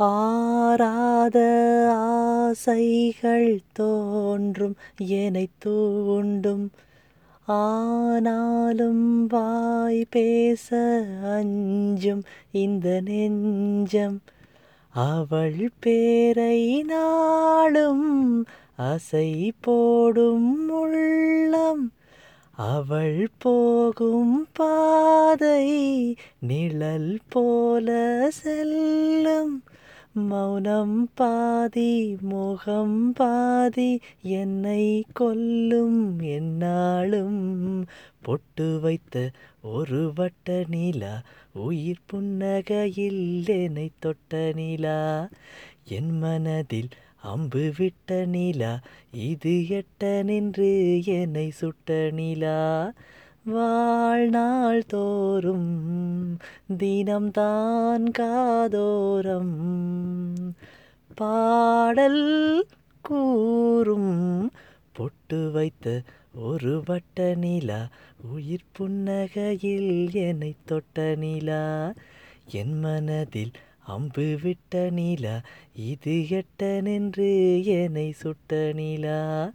ஆராத ஆசைகள் தோன்றும் என்னைத் தூண்டும். ஆனாலும் வாய் பேச அஞ்சும் இந்த நெஞ்சம். அவள் பேரை நாளும் அசை போடும் உள்ளம். அவள் போகும் பாதை நிழல் போல செல்லும். மௌனம் பாதி முகம் பாதி என்னை கொல்லும் என்னாலும். பொட்டு வைத்த ஒரு வட்ட நிலா உயிர் புன்னகையில் என்னை தொட்ட நிலா. என் மனதில் அம்பு விட்ட நிலா இது எட்ட நின்று என்னை சுட்ட நிலா. வாழ்நாள் தோறும் தினம்தான் காதோரம். பாடல் கூறும் பொட்டு வைத்த ஒரு வட்ட நிலா உயிர் புன்னகையில் என்னை தொட்ட நிலா என் மனதில் அம்பு விட்ட நிலா இது எட்ட நின்று என்னை சுட்ட நிலா.